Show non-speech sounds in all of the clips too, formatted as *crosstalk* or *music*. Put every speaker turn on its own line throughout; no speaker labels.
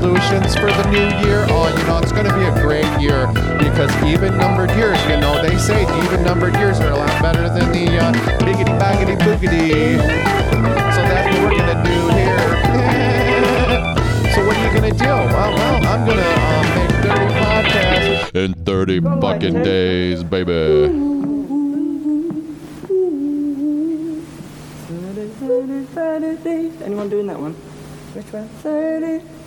resolutions for the new year? Oh, you know, it's going to be a great year because even numbered years, you know, they say even numbered years are a lot better than the uh, biggity baggity boogity. So that's what we're going to do here. *laughs* so what are you going to do? Well, well, I'm going to um, make 30 podcasts in 30 fucking days, baby.
Anyone doing that one?
Which one?
30.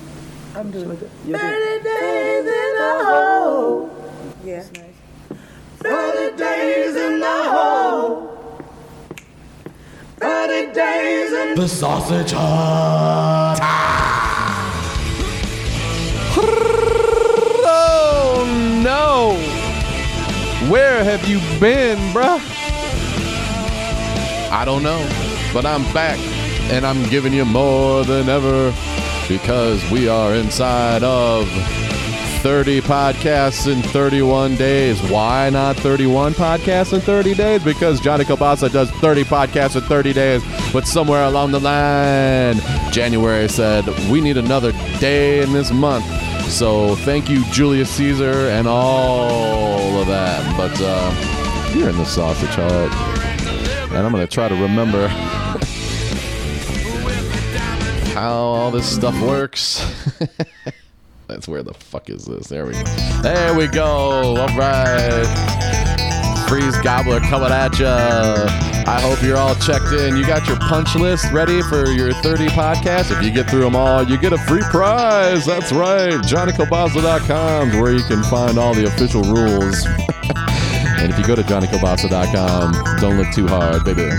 I'm doing it.
You're
30 days in a hole. Yeah. 30 days in the hole. 30 days in
The sausage hut. Oh no! Where have you been, bruh? I don't know, but I'm back and I'm giving you more than ever because we are inside of 30 podcasts in 31 days. Why not 31 podcasts in 30 days? Because Johnny Kielbasa does 30 podcasts in 30 days, but somewhere along the line, January said, we need another day in this month. So thank you, Julius Caesar, and all of that. But uh, you're in the sausage hut, and I'm going to try to remember how all this stuff works. *laughs* That's where the fuck is this? There we go. There we go. All right. Freeze Gobbler coming at ya. I hope you're all checked in. You got your punch list ready for your 30 podcasts. If you get through them all, you get a free prize. That's right. JohnnyKielbasa.com is where you can find all the official rules. *laughs* and if you go to JohnnyKielbasa.com, don't look too hard, baby.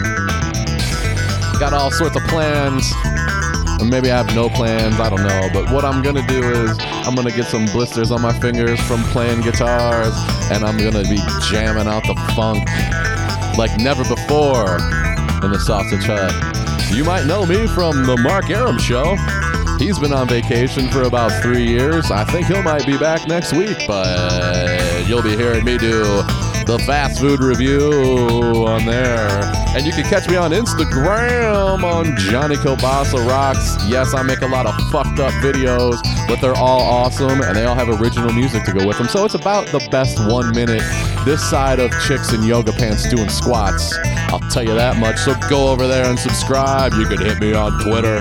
Got all sorts of plans. Or maybe I have no plans, I don't know. But what I'm gonna do is I'm gonna get some blisters on my fingers from playing guitars, and I'm gonna be jamming out the funk like never before in the Sausage Hut. You might know me from the Mark Aram Show. He's been on vacation for about three years. I think he might be back next week, but you'll be hearing me do the fast food review on there. And you can catch me on Instagram on Johnny Kielbasa Rocks. Yes, I make a lot of fucked up videos, but they're all awesome and they all have original music to go with them. So it's about the best one minute this side of chicks in yoga pants doing squats. I'll tell you that much. So go over there and subscribe. You can hit me on Twitter.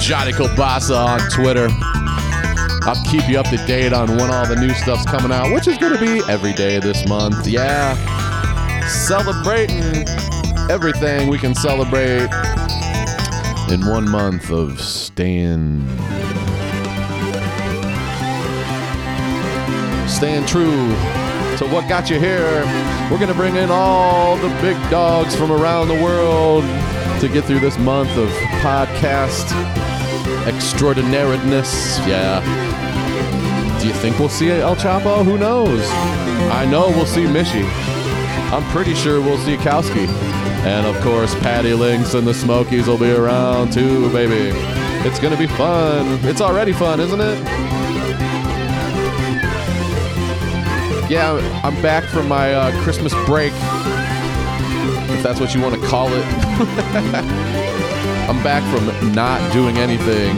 Johnny Kielbasa on Twitter. I'll keep you up to date on when all the new stuff's coming out, which is going to be every day this month. Yeah. Celebrating everything we can celebrate in one month of staying staying true to what got you here. We're going to bring in all the big dogs from around the world to get through this month of podcast extraordinariness. Yeah. Do you think we'll see El Choppo? Who knows? I know we'll see Mishy. I'm pretty sure we'll see Kowski. And of course, Patty Links and the Smokies will be around too, baby. It's gonna be fun. It's already fun, isn't it? Yeah, I'm back from my uh, Christmas break, if that's what you want to call it. *laughs* I'm back from not doing anything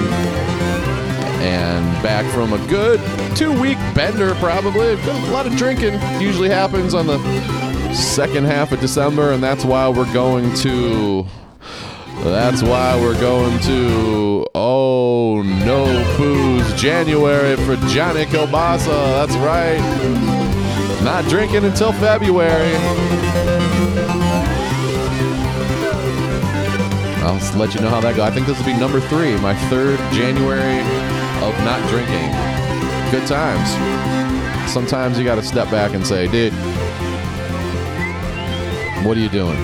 and back from a good two week bender, probably. A lot of drinking usually happens on the second half of December, and that's why we're going to. That's why we're going to. Oh, no booze January for Johnny Kielbasa. That's right. Not drinking until February. I'll let you know how that goes. I think this will be number three, my third January of not drinking. Good times. Sometimes you got to step back and say, dude, what are you doing?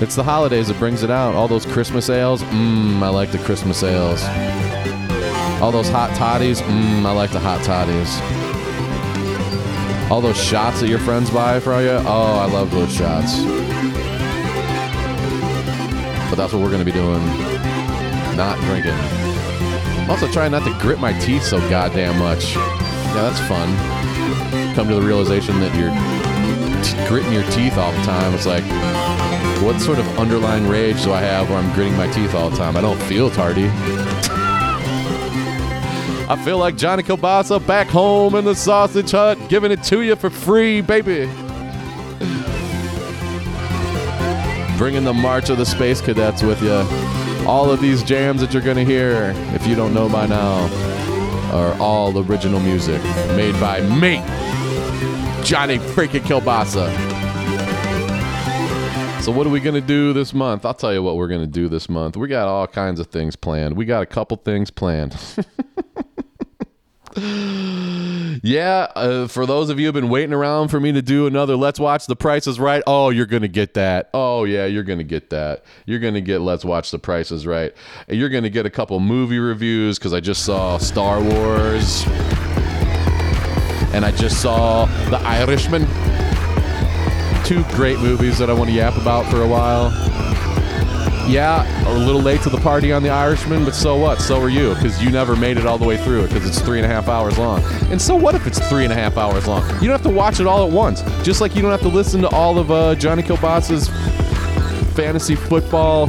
It's the holidays that brings it out. All those Christmas ales, mmm, I like the Christmas ales. All those hot toddies, mmm, I like the hot toddies. All those shots that your friends buy for you, oh, I love those shots. But that's what we're gonna be doing. Not drinking. Also trying not to grit my teeth so goddamn much. Yeah, that's fun. come to the realization that you're t- gritting your teeth all the time. It's like, what sort of underlying rage do I have where I'm gritting my teeth all the time? I don't feel tardy. *laughs* I feel like Johnny Kielbasa back home in the sausage hut, giving it to you for free, baby. Bringing the March of the Space Cadets with you. All of these jams that you're going to hear, if you don't know by now, are all original music made by me, Johnny freaking Kielbasa. So what are we gonna do this month? I'll tell you what we're gonna do this month. We got all kinds of things planned. We got a couple things planned. *laughs* *sighs* yeah, uh, for those of you who've been waiting around for me to do another Let's Watch The Price is Right, oh, you're gonna get that. Oh yeah, you're gonna get that. You're gonna get Let's Watch The Price is Right. And you're gonna get a couple movie reviews because I just saw Star Wars, and I just saw The Irishman two great movies that I want to yap about for a while. Yeah, a little late to the party on The Irishman, but so what? So are you, because you never made it all the way through it, because it's three and a half hours long. And so what if it's three and a half hours long? You don't have to watch it all at once. Just like you don't have to listen to all of uh, Johnny Kielbasa's fantasy football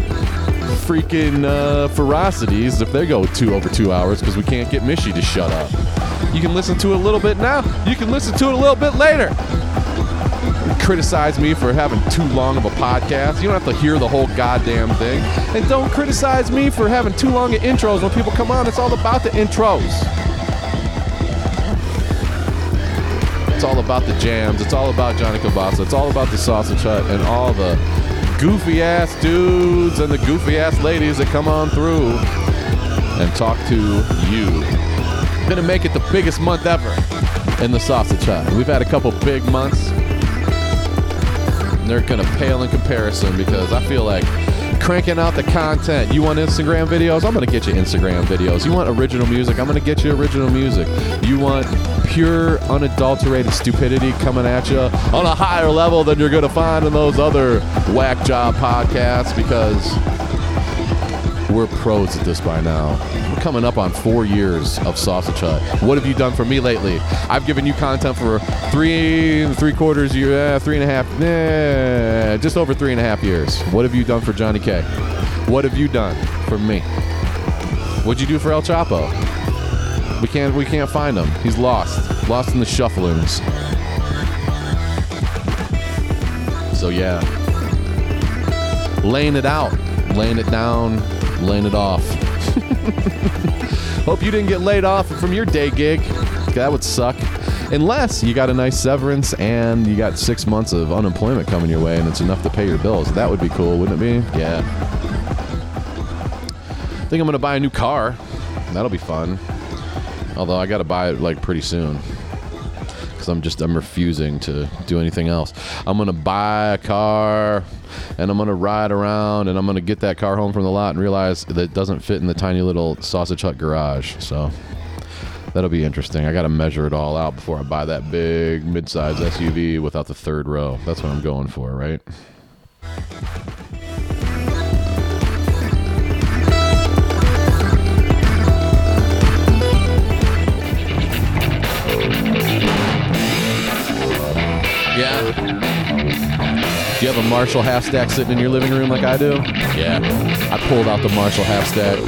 freaking uh, ferocities if they go two over two hours, because we can't get Mishy to shut up. You can listen to it a little bit now. You can listen to it a little bit later criticize me for having too long of a podcast. You don't have to hear the whole goddamn thing. And don't criticize me for having too long of intros when people come on. It's all about the intros. It's all about the jams. It's all about Johnny Kielbasa. It's all about the Sausage Hut and all the goofy ass dudes and the goofy ass ladies that come on through and talk to you. Gonna make it the biggest month ever in the Sausage Hut. We've had a couple big months they're gonna pale in comparison because I feel like cranking out the content. You want Instagram videos? I'm gonna get you Instagram videos. You want original music? I'm gonna get you original music. You want pure, unadulterated stupidity coming at you on a higher level than you're gonna find in those other whack job podcasts because we're pros at this by now. We're coming up on four years of Sausage Hut. What have you done for me lately? I've given you content for three three quarters year, eh, three and a half, eh, just over three and a half years. What have you done for Johnny K? What have you done for me? What'd you do for El Choppo? We can't we can't find him. He's lost. Lost in the shufflings. So yeah. Laying it out. Laying it down laying it off. *laughs* Hope you didn't get laid off from your day gig. That would suck. Unless you got a nice severance and you got six months of unemployment coming your way and it's enough to pay your bills. That would be cool, wouldn't it be? Yeah. I think I'm going to buy a new car. That'll be fun. Although I got to buy it like pretty soon because I'm just I'm refusing to do anything else. I'm gonna buy a car and I'm gonna ride around and I'm gonna get that car home from the lot and realize that it doesn't fit in the tiny little sausage hut garage. So that'll be interesting. I gotta measure it all out before I buy that big midsize SUV without the third row. That's what I'm going for, right? Yeah. Do you have a Marshall half stack sitting in your living room like I do? Yeah. I pulled out the Marshall half stack.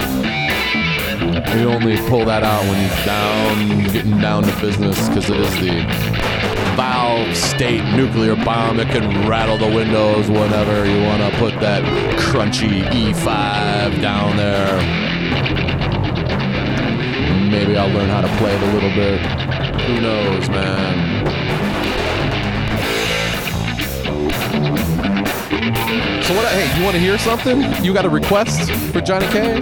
You only pull that out when he's down, getting down to business, because it is the Valve State nuclear bomb that can rattle the windows whenever you want to put that crunchy E5 down there. Maybe I'll learn how to play it a little bit. Who knows, man? So what? Hey, you want to hear something? You got a request for Johnny K?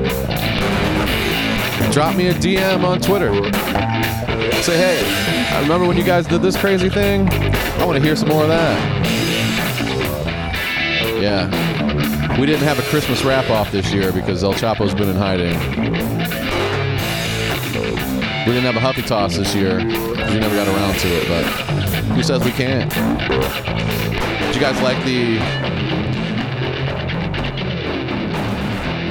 Drop me a DM on Twitter. Say, hey, I remember when you guys did this crazy thing. I want to hear some more of that. Yeah, we didn't have a Christmas wrap off this year because El Choppo's been in hiding. We didn't have a Huffy Toss this year we never got around to it. But who says we can't? You guys like the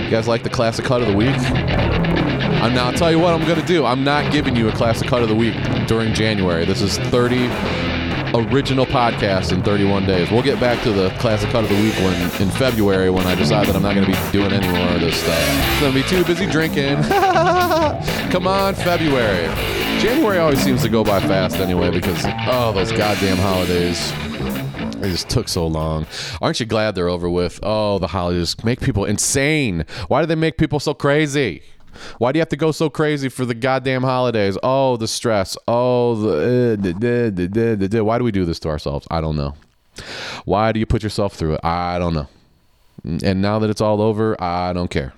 You guys like the classic cut of the week? I'm now. I'll tell you what I'm gonna do. I'm not giving you a classic cut of the week during January. This is 30 original podcasts in 31 days. We'll get back to the classic cut of the week when in February when I decide that I'm not gonna be doing any more of this stuff. I'm gonna be too busy drinking. *laughs* Come on, February. January always seems to go by fast anyway because oh those goddamn holidays. They just took so long. Aren't you glad they're over with? Oh, the holidays make people insane. Why do they make people so crazy? Why do you have to go so crazy for the goddamn holidays? Oh, the stress. Oh, the. Uh, Why do we do this to ourselves? I don't know. Why do you put yourself through it? I don't know. And now that it's all over, I don't care.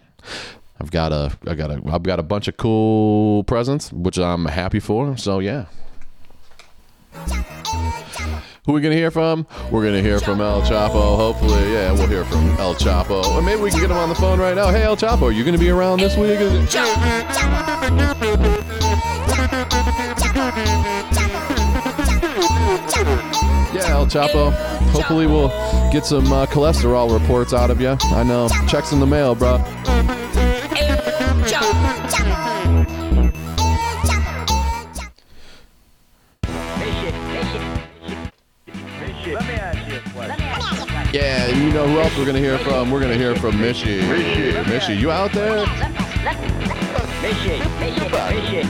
I've got a, I got a, I've got a bunch of cool presents, which I'm happy for. So yeah. Who we gonna hear from? We're gonna hear from El Choppo. Hopefully, yeah, we'll hear from El Choppo. Or maybe we can get him on the phone right now. Hey, El Choppo, are you gonna be around this week? Yeah, El Choppo. Hopefully, we'll get some uh, cholesterol reports out of you. I know. Checks in the mail, bro. Yeah, and you know who else we're gonna hear from? We're gonna hear from Mishy. Mishy, Mishy, you out there?
Mishy, Mishy, Mishy,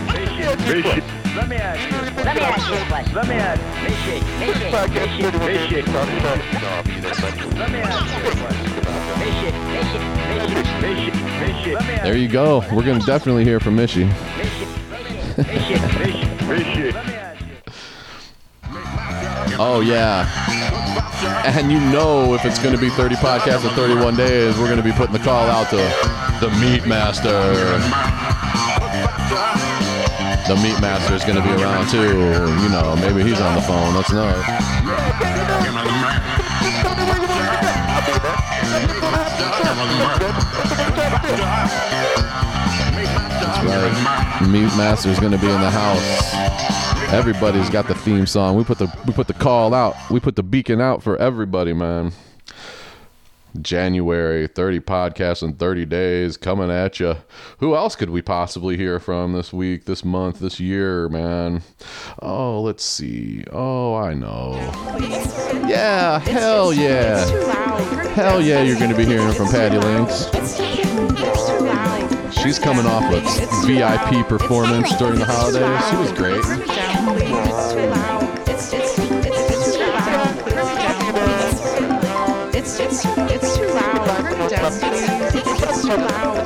Mishy. Let me ask you a question. Let me ask you a question. Let me ask Mishy, Mishy, Mishy, Mishy. Let me ask you a question. Mishy, Mishy, Mishy, Mishy, Mishy. Let me ask
There you go. We're gonna definitely hear from Mishy.
Mishy, Mishy, Mishy, Mishy.
Oh yeah. And you know if it's gonna be 30 podcasts in 31 days, we're gonna be putting the call out to the Meat Master. The Meat Master is gonna be around too. You know, maybe he's on the phone. Let's know. That's right. Meat Master is gonna be in the house. Everybody's got the theme song. We put the we put the call out. We put the beacon out for everybody, man. January 30 podcasts in 30 days coming at you. Who else could we possibly hear from this week, this month, this year, man? Oh, let's see. Oh, I know. Yeah, hell yeah. Hell yeah, you're going to be hearing from Patty Links. She's coming off a VIP performance during the holidays. She was great.
It's it's it's too loud. It's too loud.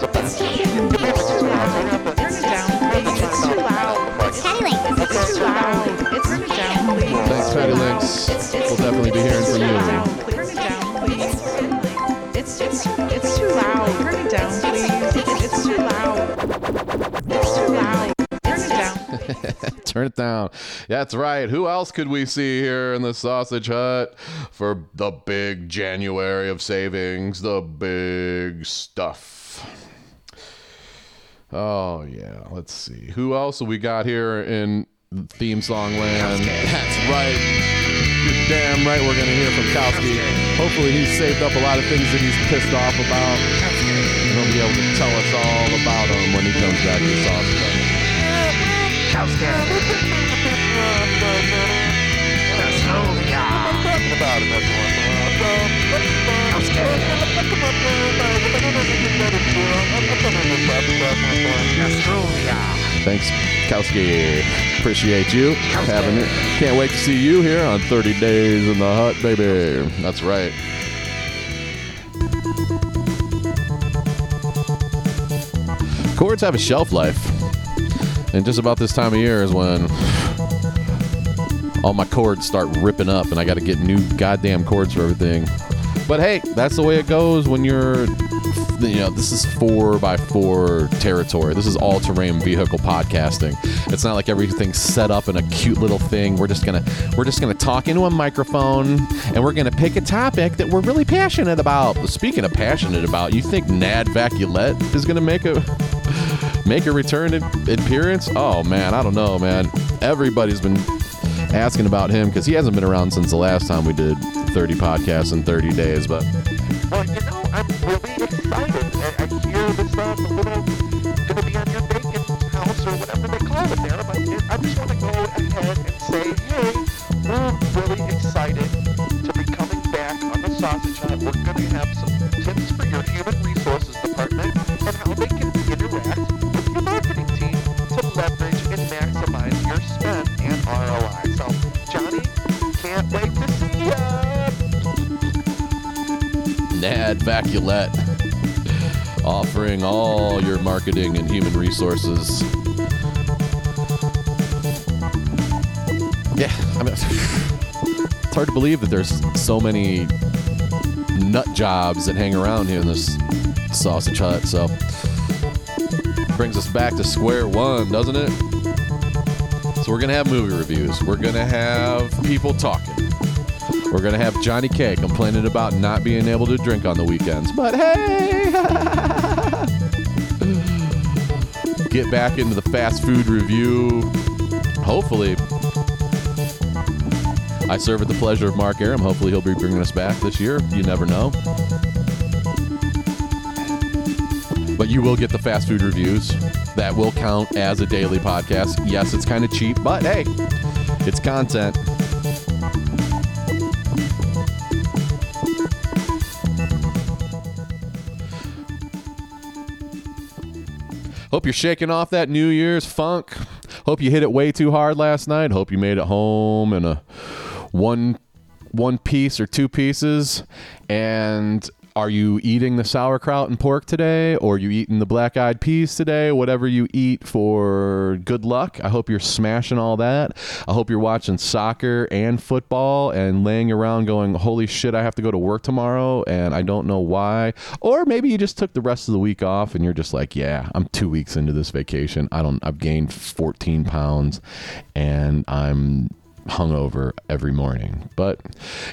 It down.
That's right. Who else could we see here in the Sausage Hut for the big January of savings? The big stuff. Oh, yeah. Let's see. Who else we got here in theme song land? That's right. You're damn right we're to hear from Kowski. Hopefully, he's saved up a lot of things that he's pissed off about. He'll be able to tell us all about them when he comes back to the Sausage Hut. Thanks, Kowski. Appreciate you having it. Can't wait to see you here on 30 Days in the Hut, baby. That's right. Chords have a shelf life. And just about this time of year is when all my cords start ripping up and I got to get new goddamn cords for everything. But hey, that's the way it goes when you're you know, this is four by four territory. This is all terrain vehicle podcasting. It's not like everything's set up in a cute little thing. We're just gonna we're just gonna talk into a microphone and we're gonna pick a topic that we're really passionate about. Speaking of passionate about, you think Nad Vaculette is gonna make a make a return appearance? Oh man, I don't know, man. Everybody's been asking about him because he hasn't been around since the last time we did 30 podcasts in 30 days, but
Well, you know, I'm really excited. I, I hear this song's a little gonna be on whatever they call it there. But I just want to go ahead and say, hey, we're really excited to be coming back on the Sausage Hut. We're going to have some tips for your human resources department
Nad Vaculette offering all your marketing and human resources. Yeah, I mean, *laughs* it's hard to believe that there's so many nut jobs that hang around here in this sausage hut. So, brings us back to square one, doesn't it? So, we're going to have movie reviews, we're going to have people talking. We're going to have Johnny K complaining about not being able to drink on the weekends. But hey! Get back into the fast food review. Hopefully. I serve at the pleasure of Mark Aram. Hopefully, he'll be bringing us back this year. You never know. But you will get the fast food reviews. That will count as a daily podcast. Yes, it's kind of cheap, but hey, it's content. Hope you're shaking off that New Year's funk. Hope you hit it way too hard last night. Hope you made it home in a one one piece or two pieces. And are you eating the sauerkraut and pork today or you eating the black eyed peas today? Whatever you eat for good luck. I hope you're smashing all that. I hope you're watching soccer and football and laying around going, "Holy shit, I have to go to work tomorrow and I don't know why." Or maybe you just took the rest of the week off and you're just like, "Yeah, I'm 2 weeks into this vacation. I don't I've gained 14 pounds and I'm hungover every morning. But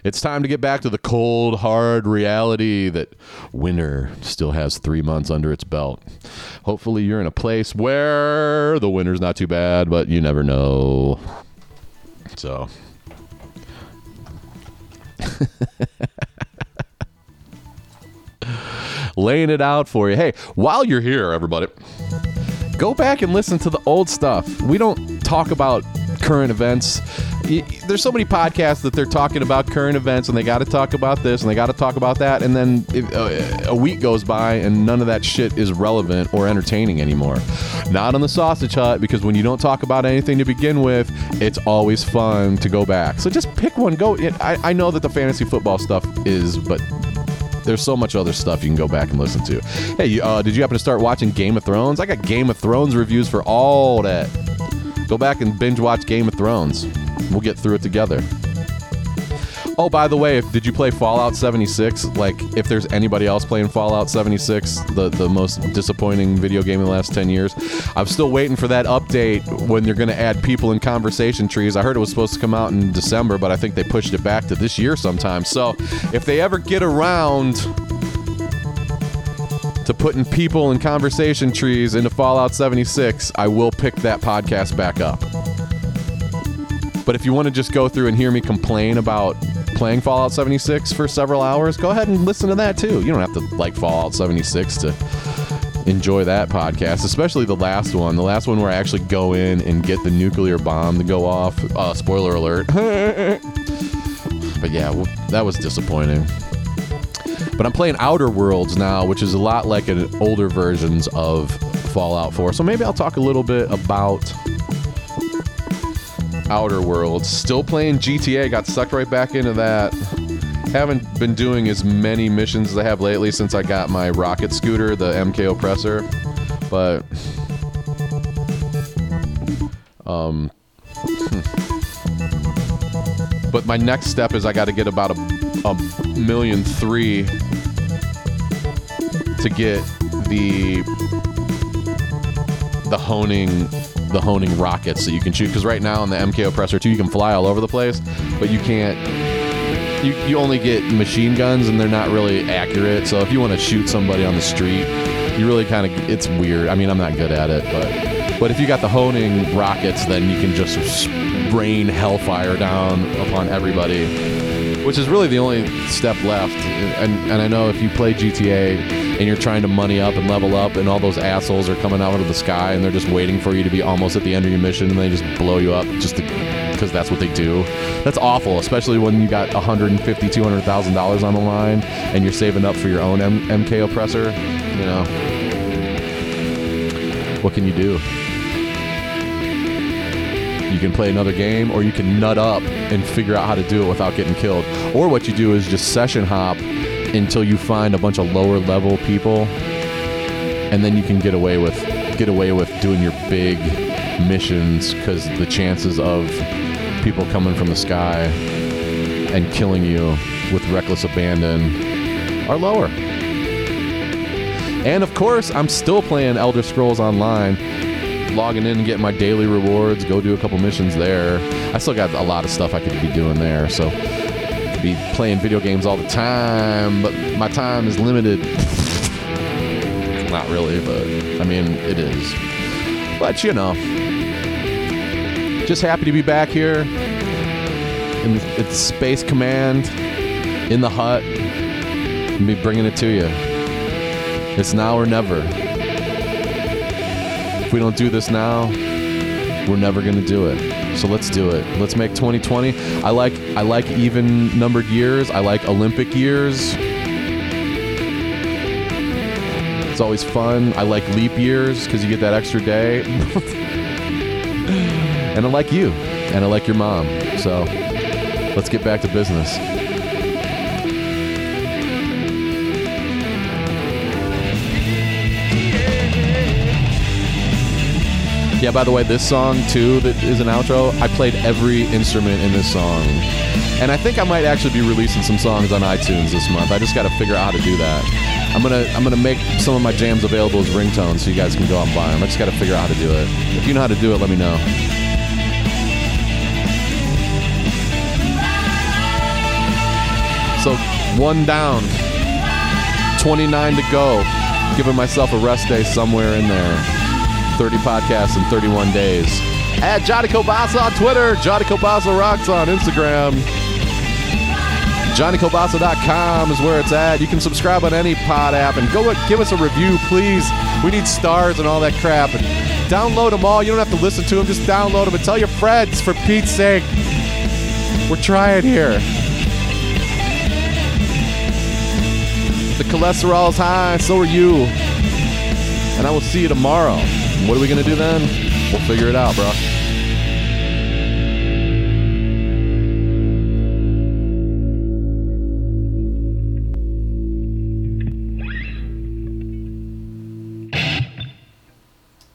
it's time to get back to the cold, hard reality that winter still has three months under its belt. Hopefully, you're in a place where the winter's not too bad, but you never know. So. *laughs* Laying it out for you. Hey, while you're here, everybody, go back and listen to the old stuff. We don't talk about current events. There's so many podcasts that they're talking about current events and they got to talk about this and they got to talk about that. And then uh, a week goes by and none of that shit is relevant or entertaining anymore. Not on the Sausage Hut because when you don't talk about anything to begin with, it's always fun to go back. So just pick one. Go. I, I know that the fantasy football stuff is, but there's so much other stuff you can go back and listen to. Hey, uh, did you happen to start watching Game of Thrones? I got Game of Thrones reviews for all that. Go back and binge watch Game of Thrones. We'll get through it together. Oh, by the way, if, did you play Fallout 76? Like, if there's anybody else playing Fallout 76, the, the most disappointing video game in the last 10 years, I'm still waiting for that update when they're going to add people in conversation trees. I heard it was supposed to come out in December, but I think they pushed it back to this year sometime. So, if they ever get around to putting people in conversation trees into Fallout 76, I will pick that podcast back up. But if you want to just go through and hear me complain about playing Fallout 76 for several hours, go ahead and listen to that too. You don't have to like Fallout 76 to enjoy that podcast, especially the last one. The last one where I actually go in and get the nuclear bomb to go off. Uh, spoiler alert. *laughs* but yeah, well, that was disappointing. But I'm playing Outer Worlds now, which is a lot like an older versions of Fallout 4. So maybe I'll talk a little bit about Outer Worlds. Still playing GTA, got sucked right back into that. Haven't been doing as many missions as I have lately since I got my rocket scooter, the MK Oppressor. But um but my next step is I got to get about a, a million three to get the the honing the honing rockets that you can shoot. Because right now in the MK Oppressor 2 you can fly all over the place but you can't you, you only get machine guns and they're not really accurate. So if you want to shoot somebody on the street you really kind of it's weird. I mean I'm not good at it but but if you got the honing rockets then you can just rain hellfire down upon everybody which is really the only step left. And and I know if you play GTA and you're trying to money up and level up, and all those assholes are coming out of the sky and they're just waiting for you to be almost at the end of your mission, and they just blow you up just because that's what they do. That's awful, especially when you got 150, 200 thousand dollars on the line and you're saving up for your own M- MK oppressor. You know, what can you do? You can play another game, or you can nut up and figure out how to do it without getting killed. Or what you do is just session hop until you find a bunch of lower level people, and then you can get away with get away with doing your big missions because the chances of people coming from the sky and killing you with reckless abandon are lower. And of course, I'm still playing Elder Scrolls Online logging in and getting my daily rewards, go do a couple missions there. I still got a lot of stuff I could be doing there, so be playing video games all the time, but my time is limited. Not really, but I mean, it is. But you know, just happy to be back here in Space Command in the hut and be bringing it to you. It's now or never. If we don't do this now, we're never going to do it. So let's do it. Let's make 2020. I like I like even numbered years. I like Olympic years. It's always fun. I like leap years because you get that extra day. *laughs* and I like you. And I like your mom. So let's get back to business. Yeah, by the way, this song too that is an outro, I played every instrument in this song. And I think I might actually be releasing some songs on iTunes this month. I just got to figure out how to do that. I'm gonna I'm gonna make some of my jams available as ringtones so you guys can go out and buy them. I just got to figure out how to do it. If you know how to do it, let me know. So one down, 29 to go. Giving myself a rest day somewhere in there. 30 podcasts in 31 days. At Johnny Kielbasa on Twitter, Johnny Kielbasa Rocks on Instagram. JohnnyKielbasa.com is where it's at. You can subscribe on any pod app and go give us a review, please. We need stars and all that crap. And download them all. You don't have to listen to them. Just download them and tell your friends, for Pete's sake. We're trying here. The cholesterol's high, so are you. And I will see you tomorrow. What are we going to do then? We'll figure it out, bro.